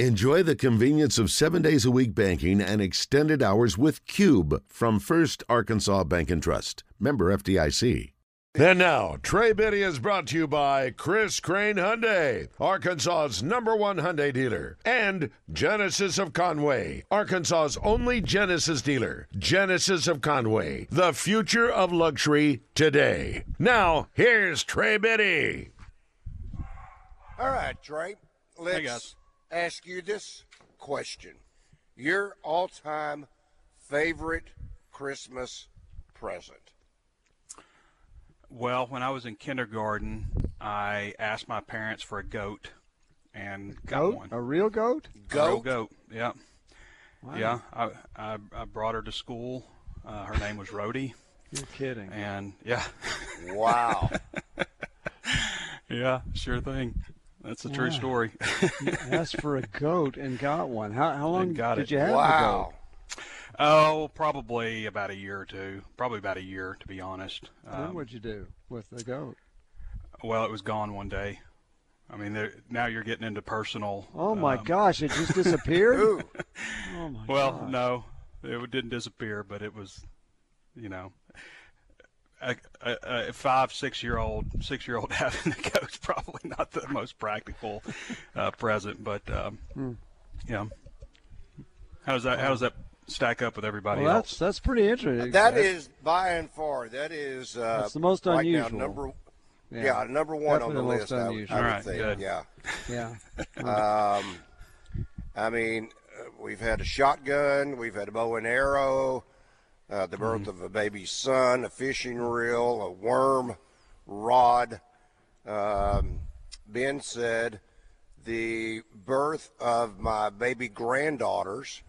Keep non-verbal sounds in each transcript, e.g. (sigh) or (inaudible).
Enjoy the convenience of seven days a week banking and extended hours with Cube from First Arkansas Bank and Trust. Member FDIC. And now, Trey Biddy is brought to you by Chris Crane Hyundai, Arkansas's number one Hyundai dealer, and Genesis of Conway, Arkansas's only Genesis dealer. Genesis of Conway, the future of luxury today. Now, here's Trey Biddy. All right, Trey. Let's guys. Ask you this question. Your all time favorite Christmas present? Well, when I was in kindergarten, I asked my parents for a goat and got Goat? one. A real goat? A real Goat? goat. Yeah. Yeah. I, I I brought her to school. Uh, her name was Rhodey, You're kidding. and yeah, Wow. (laughs) yeah, sure thing. That's a true story. Asked for a goat and got one. How, how long did it. you have wow. oh, probably about a year or two. Probably about a year, to be honest. the? Then Um, what'd you do with the goat? well, it was gone one day. I mean, now you're getting into personal. Oh my um, gosh! It just disappeared. (laughs) Oh my Well, gosh. no, it didn't disappear, but it was, you know, a, a, a five, six year old, six year old (laughs) having a goat's probably not the most practical uh, present, but um, Hmm. yeah. How does that? How does that stack up with everybody Well, else? that's that's pretty interesting. That That's- is by and far. That is uh, That's the most right unusual. Now, number yeah. number one on Definitely the the most list. I, would- unusual. I would All right, think. good. Yeah. yeah. (laughs) Um, I mean, uh, we've had a shotgun, we've had a bow and arrow, uh, the birth of a baby son, a fishing reel, a worm rod. Um, ben said the birth of my baby granddaughters,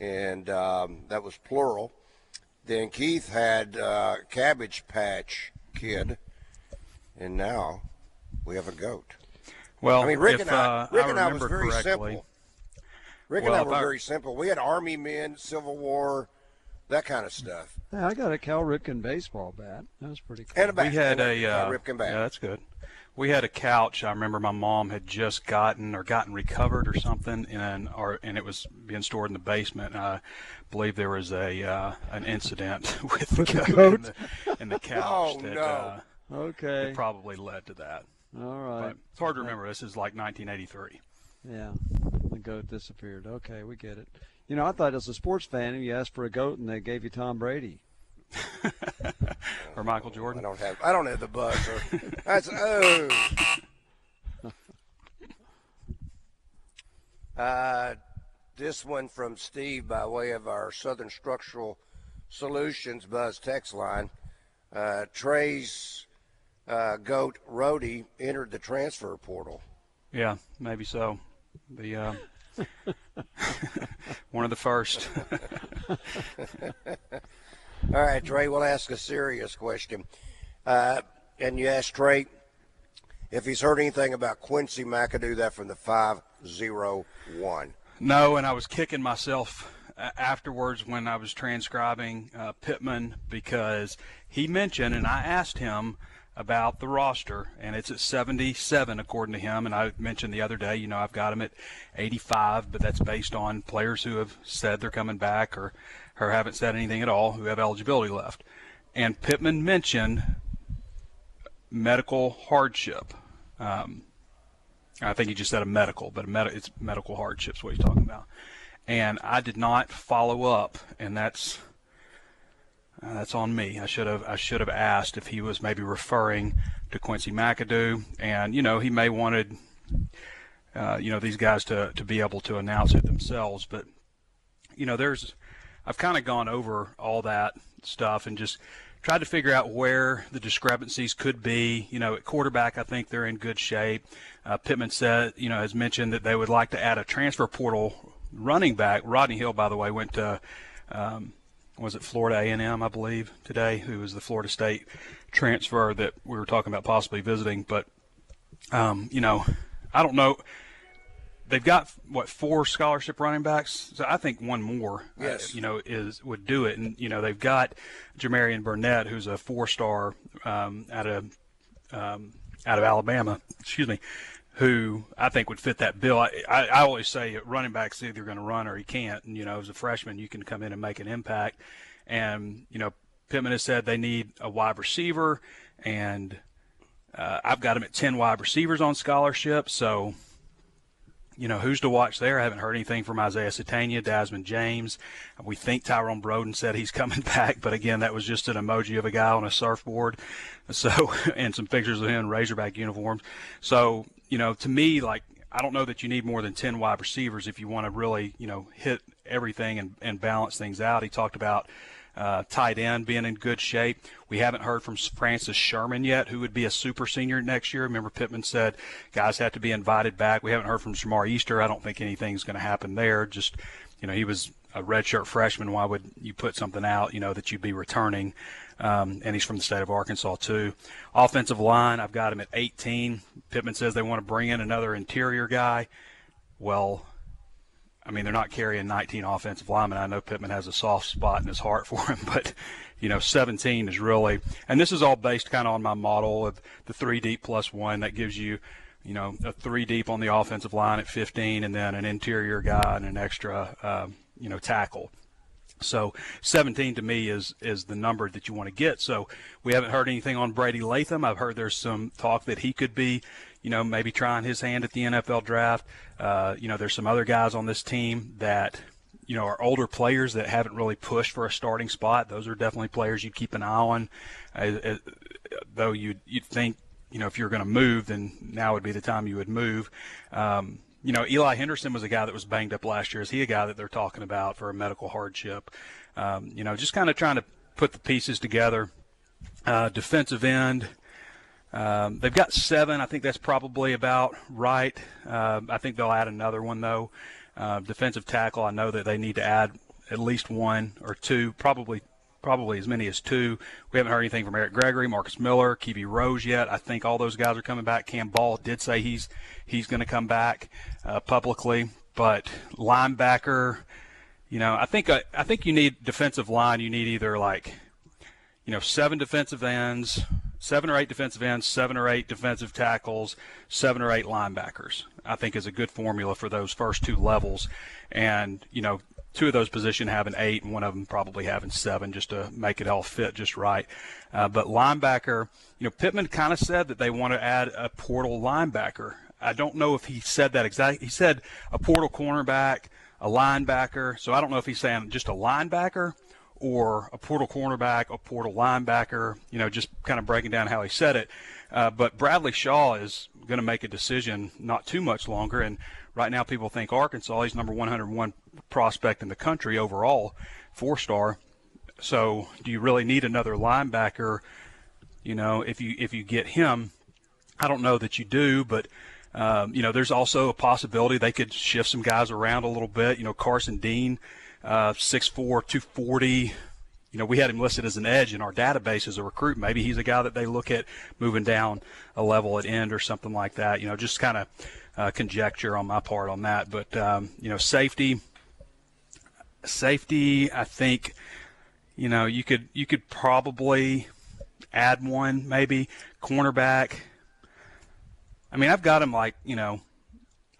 and um, that was plural. Then Keith had uh, Cabbage Patch Kid, and now we have a goat. well, I mean, Rick if and I, uh, Rick I and I was very correctly, simple. Rick Well, and I were I- very simple. We had army men, Civil War, that kind of stuff, Yeah, I got a Cal Ripken baseball bat. That was pretty cool. and a bat. we had and a uh, Ripken bat. yeah, that's good. We had a couch. I remember my mom had just gotten or gotten recovered or something, and or and it was being stored in the basement. And I believe there was a uh, an incident (laughs) with the With the goat, goat? In, the, in the couch Oh, that no. uh, okay. it probably led to that. All right. But it's hard to remember. This is like 1983. Yeah, the goat disappeared. Okay, we get it. You know, I thought as a sports fan, you asked for a goat and they gave you Tom Brady. Or Michael Jordan. I Jordan. don't have. I don't have the buzzer. That's oh. Uh, this one from Steve by way of our Southern Structural Solutions Buzz text line. Uh, Trey's uh, goat Rhodey entered the transfer portal. Yeah, maybe so. The uh, (laughs) one of the first. (laughs) All right, Trey, we'll ask a serious question. Uh, and you asked Trey if he's heard anything about Quincy McAdoo, that from the 501. No, and I was kicking myself afterwards when I was transcribing uh, Pittman because he mentioned, and I asked him about the roster, and it's at 77 according to him. And I mentioned the other day, you know, I've got him at 85, but that's based on players who have said they're coming back or, or haven't said anything at all who have eligibility left. And Pittman mentioned medical hardship. Um, I think he just said a medical, but a med- it's medical hardships what he's talking about. And I did not follow up, and that's uh, that's on me. I should have I should have asked if he was maybe referring to Quincy McAdoo, and you know he may wanted uh, you know these guys to to be able to announce it themselves, but you know there's I've kind of gone over all that stuff and just tried to figure out where the discrepancies could be. You know, at quarterback, I think they're in good shape. Uh, Pittman said, you know, has mentioned that they would like to add a transfer portal running back. Rodney Hill, by the way, went to um, was it Florida A&M, I believe, today, who was the Florida State transfer that we were talking about possibly visiting. But um, you know, I don't know. They've got what four scholarship running backs, so I think one more, uh, you know, is would do it. And you know, they've got Jamarian Burnett, who's a four-star um, out of um, out of Alabama, excuse me, who I think would fit that bill. I, I, I always say running back's either going to run or he can't. And, you know, as a freshman, you can come in and make an impact. And, you know, Pittman has said they need a wide receiver, and uh, I've got him at 10 wide receivers on scholarship. So, you know, who's to watch there? I haven't heard anything from Isaiah Sategna, Desmond James. We think Tyrone Broden said he's (laughs) coming back, but again, that was just an emoji of a guy on a surfboard. So, (laughs) and some pictures of him in Razorback uniforms. So, you know, to me, like, I don't know that you need more than 10 wide receivers if you want to really, you know, hit everything and, and balance things out. He talked about uh, tight end being in good shape. We haven't heard from Francis Sherman yet, who would be a super senior next year. Remember, Pittman said guys have to be invited back. We haven't heard from Jamar Easter. I don't think anything's going to happen there. Just, you know, he was a redshirt freshman. Why would you put something out, you know, that you'd be returning? Um, and he's from the state of Arkansas, too. Offensive line, I've got him at 18. Pittman says they want to bring in another interior guy. Well, I mean, they're not carrying 19 offensive linemen. I know Pittman has a soft spot in his heart (laughs) for him, but you know, 17 is really, and this is all based kind of on my model of the three deep plus one that gives you, you know, a three deep on the offensive line at 15, and then an interior guy and an extra, um, you know, tackle. So 17 to me is is the number that you want to get. So we haven't heard anything on Brady Latham. I've heard there's some talk that he could be you know, maybe trying his hand at the NFL draft. Uh, you know, there's some other guys on this team that, you know, are older players that haven't really pushed for a starting spot. Those are definitely players you'd keep an eye on. Uh, uh, though you'd, you'd think, you know, if you're going to move, then now would be the time you would move. Um, you know, Eli Henderson was a guy that was banged up last year. Is he a guy that they're talking about for a medical hardship? Um, you know, just kind of trying to put the pieces together. Uh, defensive end. Um, they've got seven. I think that's probably about right. Uh, I think they'll add another one though. Uh, defensive tackle. I know that they need to add at least one or two, probably probably as many as two. We haven't heard anything from Eric Gregory, Marcus Miller, Kiwi Rose yet. I think all those guys are coming back. Cam Ball did say he's he's going to come back uh, publicly, but linebacker. You know, I think uh, I think you need defensive line. You need either like, you know, seven defensive ends, seven or eight defensive ends, seven or eight defensive tackles, seven or eight linebackers. I think is a good formula for those first two levels, and you know two of those positions having eight and one of them probably having seven just to make it all fit just right. Uh, but linebacker, you know, Pittman kind of said that they want to add a portal linebacker. I don't know if he said that exactly. He said a portal cornerback, a linebacker. So I don't know if he's saying just a linebacker or a portal cornerback, a portal linebacker, you know, just kind of breaking down how he said it. Uh, but Bradley Shaw is going to make a decision not too much longer. And right now, people think Arkansas, he's number 101 prospect in the country overall, four star. So, do you really need another linebacker? You know, if you if you get him, I don't know that you do, but um, you know, there's also a possibility they could shift some guys around a little bit. You know, Carson Dean uh, 6'4", 240. You know, we had him listed as an edge in our database as a recruit. Maybe he's a guy that they look at moving down a level at end or something like that. You know, just kind of uh, conjecture on my part on that. But um, you know, safety, safety. I think, you know, you could you could probably add one maybe cornerback. I mean, I've got him like you know,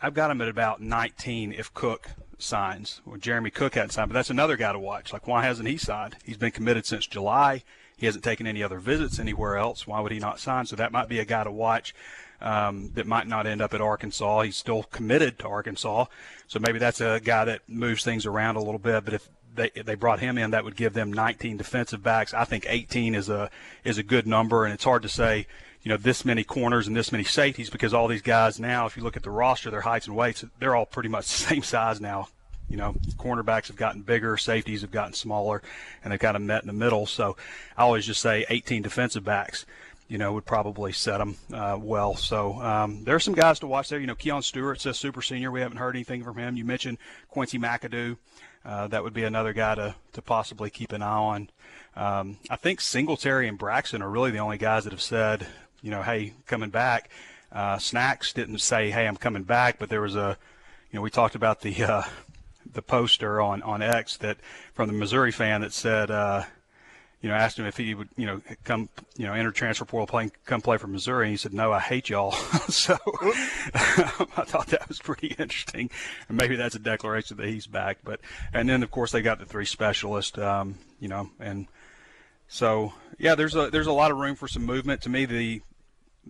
I've got him at about 19 if Cook signs. Well, Jeremy Cook hadn't signed, but that's another guy to watch. Like, why hasn't he signed? He's been committed since July. He hasn't taken any other visits anywhere else. Why would he not sign? So that might be a guy to watch. Um, that might not end up at Arkansas. He's still committed to Arkansas, so maybe that's a guy that moves things around a little bit. But if they they brought him in, that would give them 19 defensive backs. I think 18 is a is a good number, and it's hard to say you know this many corners and this many safeties because all these guys now, if you look at the roster, their heights and weights, they're all pretty much (laughs) the same size now you know, cornerbacks have gotten bigger, safeties have gotten smaller, and they've kind of met in the middle. So I always just say 18 defensive backs, you know, would probably set them uh, well. So um, there are some guys to watch there. You know, Keon Stewart says super senior. We haven't heard anything from him. You mentioned Quincy McAdoo. Uh, that would be another guy to, to possibly keep an eye on. Um, I think Singletary and Braxton are really the only guys that have said, you know, hey, coming back. Uh, Snacks didn't say, hey, I'm coming back, but there was a, you know, we talked about the uh, the poster on on X that from the Missouri fan that said, uh, you know, asked him if he would, you know, come, you know, enter transfer portal, play, come play for Missouri. And he said, "No, I hate y'all." (laughs) so (laughs) I thought that was pretty interesting, and maybe that's a declaration that he's back. But and then of course they got the three specialists, um, you know, and so yeah, there's a there's a lot of room for some movement. To me, the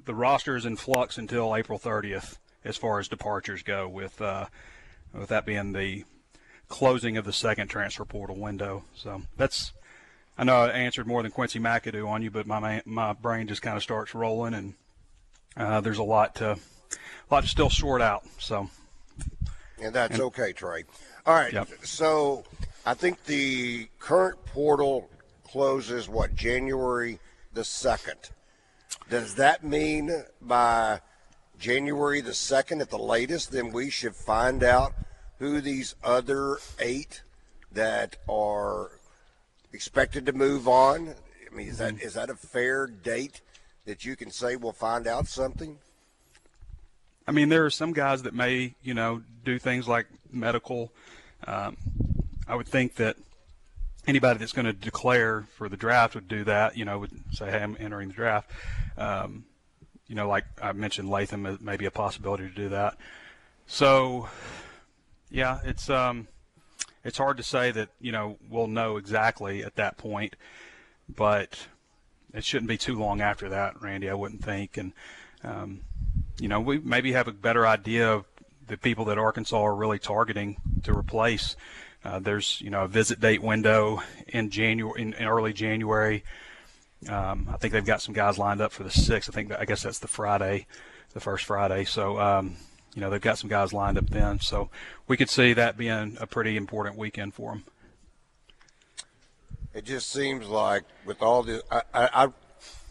the roster is in flux until April 30th as far as departures go, with uh, with that being the closing of the second transfer portal window. So that's I know I answered more than Quincy McAdoo on you, but my my brain just kind of starts rolling, and uh, there's a lot to a lot to still sort out. So, and that's and, okay, Trey. All right, yep. so I think the current portal closes what January the second. Does that mean by January the second at the latest, then we should find out who these other eight that are expected to move on? I mean, is that mm-hmm. that a fair date that you can say we'll find out something? I mean, there are some guys that may, you know, do things like medical. Um, I would think that anybody that's going to declare for the draft would do that. You know, would say, "Hey, I'm entering the draft." Um, you know, like I mentioned, Latham may be a possibility to do that. So, yeah, it's um, it's hard to say that you know we'll know exactly at that point, but it shouldn't be too long after that, Randy. I wouldn't think, and um, you know we maybe have a better idea of the people that Arkansas are really targeting to replace. Uh, there's you know a visit date window in January, in, in early January. Um, I think they've got some guys lined up for the sixth. I think I guess that's the Friday, the first Friday. So um, you know they've got some guys lined up then, so we could see that being a pretty important weekend for them. It just seems like with all the, I, I, I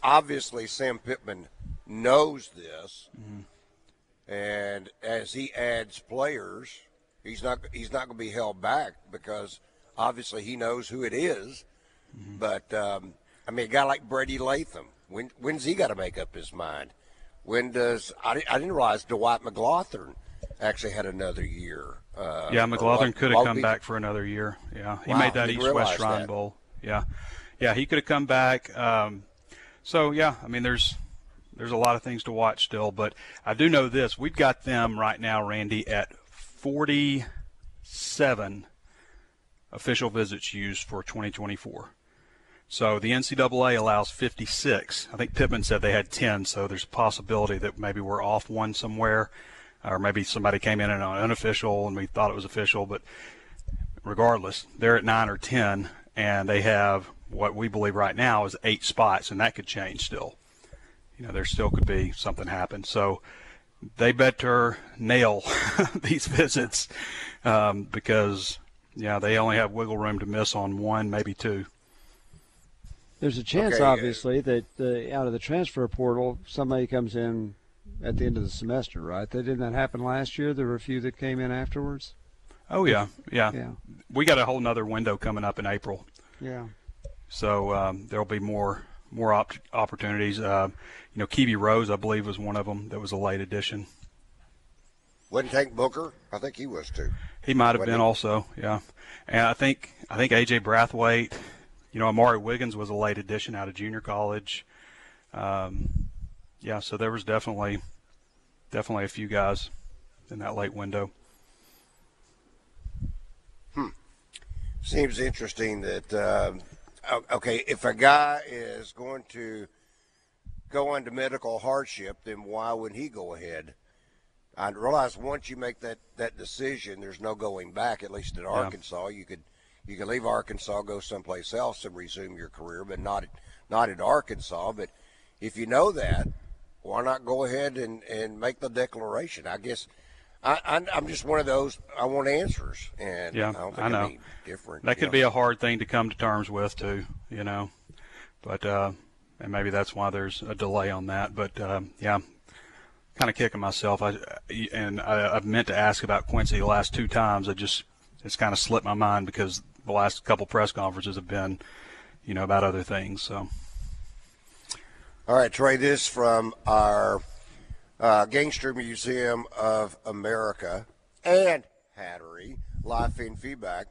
obviously Sam Pittman knows this, mm-hmm. and as he adds players, he's not he's not going to be held back because obviously he knows who it is. Mm-hmm. But um, I mean, a guy like Brady Latham, when when's he got to make up his mind? When does I, I didn't realize Dwight McGlothern actually had another year. Uh, yeah, McGlothern could have come back for another year. Yeah, he wow, made that East West Shrine that. Bowl. Yeah, yeah, he could have come back. Um, so yeah, I mean, there's there's a lot of things to watch still, but I do know this: we've got them right now, Randy, at 47 official visits used for 2024. So the NCAA allows 56. I think Pittman said they had 10, so there's a possibility that maybe we're off one somewhere, or maybe somebody came in and on unofficial and we thought it was official. But regardless, they're at nine or 10, and they have what we believe right now is eight spots, and that could change still. You know, there still could be something happen. So they better nail (laughs) these visits um, because, yeah, they only have wiggle room to miss on one, maybe two. There's a chance, okay, obviously, that uh, out of the transfer portal, somebody comes in at the end of the semester, right? That didn't that happen last year? There were a few that came in afterwards. Oh yeah, yeah. Yeah. We got a whole nother window coming up in April. Yeah. So um, there'll be more more op- opportunities. Uh, you know, Kiwi Rose, I believe, was one of them. That was a late addition. Wasn't Tank Booker? I think he was too. He might have been he? also, yeah. And I think I think AJ Brathwaite you know, Amari Wiggins was a late addition out of junior college. Um, yeah, so there was definitely definitely a few guys in that late window. Hmm. Seems interesting that um, okay, if a guy is going to go into medical hardship, then why would he go ahead? I realize once you make that, that decision, there's no going back. At least yeah. Arkansas, you could – you can leave Arkansas, go someplace else, and resume your career, but not at, not at Arkansas. But if you know that, why not go ahead and, and make the declaration? I guess I, am just one of those. I want answers, and yeah, I, I know. Different. That could know. be a hard thing to come to terms with too, you know. But uh, and maybe that's why there's a delay on that. But um, yeah, kind of kicking myself. I and I, I've meant to ask about Quincy the last two times. I just it's kind of slipped my mind because the last couple press conferences have been, you know, about other things. So. All right, Trey. This from our uh, Gangster Museum of America and Hattery live feed feedback.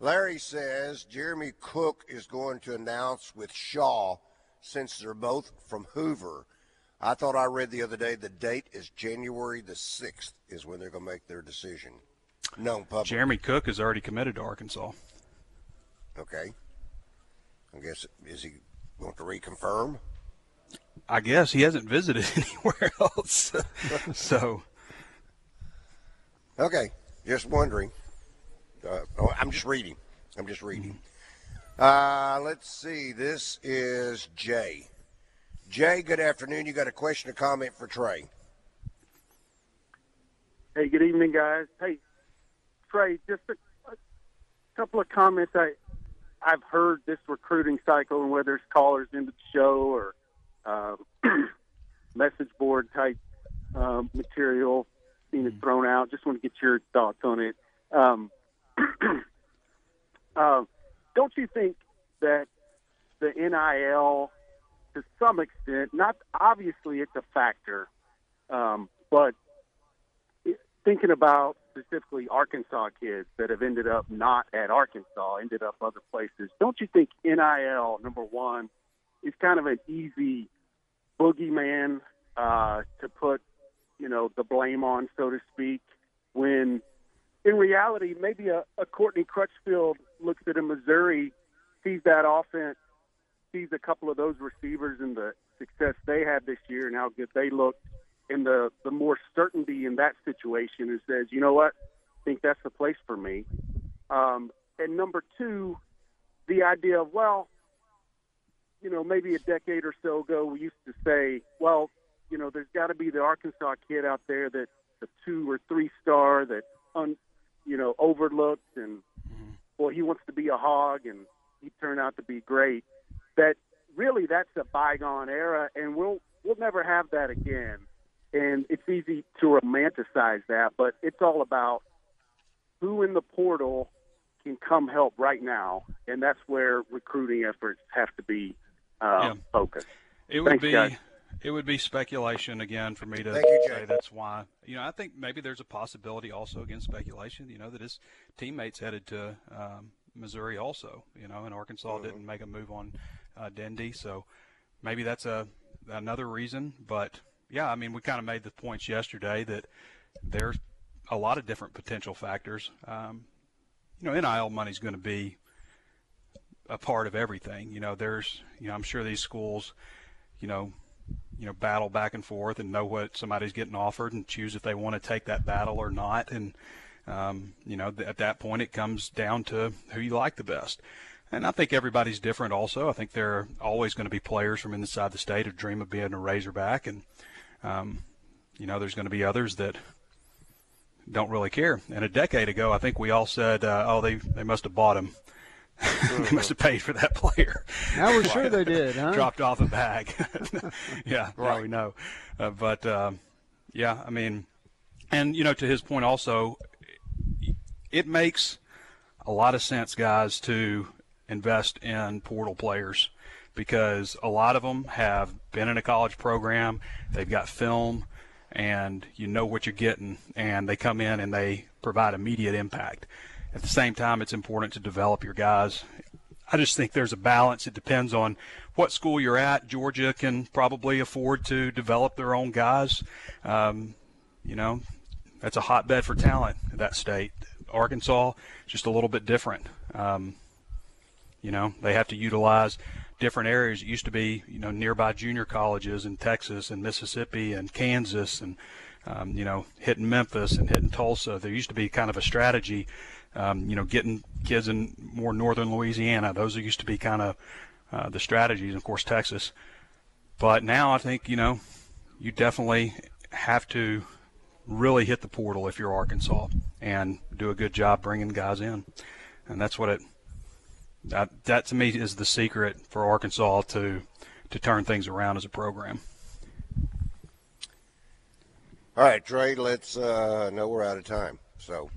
Larry says Jeremy Cook is going to announce with Shaw since they're both from Hoover. I thought I read the other day the date is January the 6th is when they're going to make their decision. No public. Jeremy Cook is already committed to Arkansas. Okay. I guess is he going to reconfirm? I guess he hasn't visited (laughs) anywhere else. (laughs) so. Okay, just wondering. Uh, oh, I'm just reading. I'm just reading. Uh, let's see. This is Jay. Jay, good afternoon. You got a question or comment for Trey? Hey, good evening, guys. Hey, Trey, just a, a couple of comments. I I've heard this recruiting cycle, and whether it's callers into the show or uh, (clears throat) message board type um, material being mm-hmm. thrown out. Just want to get your thoughts on it. Um, (clears throat) uh, don't you think that the NIL, to some extent, not obviously it's a factor, um, but thinking about specifically Arkansas kids that have ended up not at Arkansas, ended up other places. Don't you think NIL number one is kind of an easy boogeyman uh, to put, you know, the blame on, so to speak, when in reality, maybe a, a Courtney Crutchfield looks at a Missouri, sees that offense, sees a couple of those receivers and the success they had this year and how good they looked, and the the more certainty in that situation, and says, you know what, I think that's the place for me. Um, and number two, the idea of well, you know, maybe a decade or so ago, we used to say, well, you know, there's got to be the Arkansas kid out there that the two or three star that, un, you know, overlooked and, mm-hmm. well, he wants to be a hog and he turned out to be great. That really, that's a bygone era, and we'll we'll never have that again. And it's easy to romanticize that, but it's all about who in the portal can come help right now, and that's where recruiting efforts have to be uh, yeah. focus. It would Thanks, be guys. it would be speculation again for me to you, say that's why. You know, I think maybe there's a possibility also again speculation. You know, that his teammates headed to um, Missouri also. You know, and Arkansas mm-hmm. didn't make a move on uh, Dendy, so maybe that's a another reason. But yeah, I mean, we kind of made the points yesterday that there's a lot of different potential factors. Um, you know, NIL money is going to be a part of everything. You know, there's, you know, I'm sure these schools, you know, you know, battle back and forth and know what somebody's getting offered and choose if they want to take that battle or not. And, um, you know, th- at that point, it comes down to who you like the best. And I think everybody's different also. I think there are always going to be players from inside the state who dream of being a Razorback. And, um, you know, there's going to be others that don't really care. And a decade ago, I think we all said, uh, oh, they, they must have bought him (laughs) they must have paid for that player. Now we're sure they (laughs) did, huh? Dropped off a bag. (laughs) yeah, right. we know. Uh, but um, yeah, I mean, and you know, to his point, also, it makes a lot of sense, guys, to invest in portal players because a lot of them have been in a college program, they've got film, and you know what you're getting, and they come in and they provide immediate impact. At the same time, it's important to develop your guys. I just think there's a balance. It depends on what school you're at. Georgia can probably afford to develop their own guys. Um, you know, that's a hotbed for talent, that state. Arkansas, just a little bit different. Um, you know, they have to utilize different areas. It used to be, you know, nearby junior colleges in Texas and Mississippi and Kansas and, um, you know, hitting Memphis and hitting Tulsa. There used to be kind of a strategy um, you know, getting kids in more northern Louisiana. Those used to be kind of uh, the strategies, of course, Texas. But now I think, you know, you definitely have to really hit the portal if you're Arkansas and do a good job bringing guys in. And that's what it, that, that to me is the secret for Arkansas to, to turn things around as a program. All right, Trey, let's uh, know we're out of time. So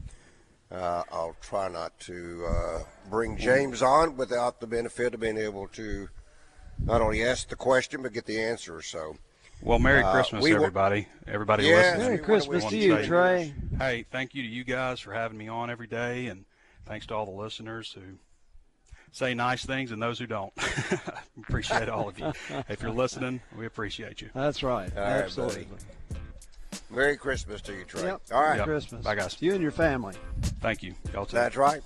uh, I'll try not to uh, bring James on without the benefit of being able to not only ask the question but get the answer. So. Well, Merry uh, Christmas, we everybody. Everybody yeah, listening. Merry Christmas to you, Trey. Hey, thank you to you guys for having me on every day, and thanks to all the listeners who say nice things and those who don't. (laughs) appreciate all of you. If you're listening, we appreciate you. That's right. All right, Absolutely. buddy. Merry Christmas to you, Trey. Yep. All right. Yep. Christmas. Bye, guys. You and your family. Thank you. Y'all too. That's right.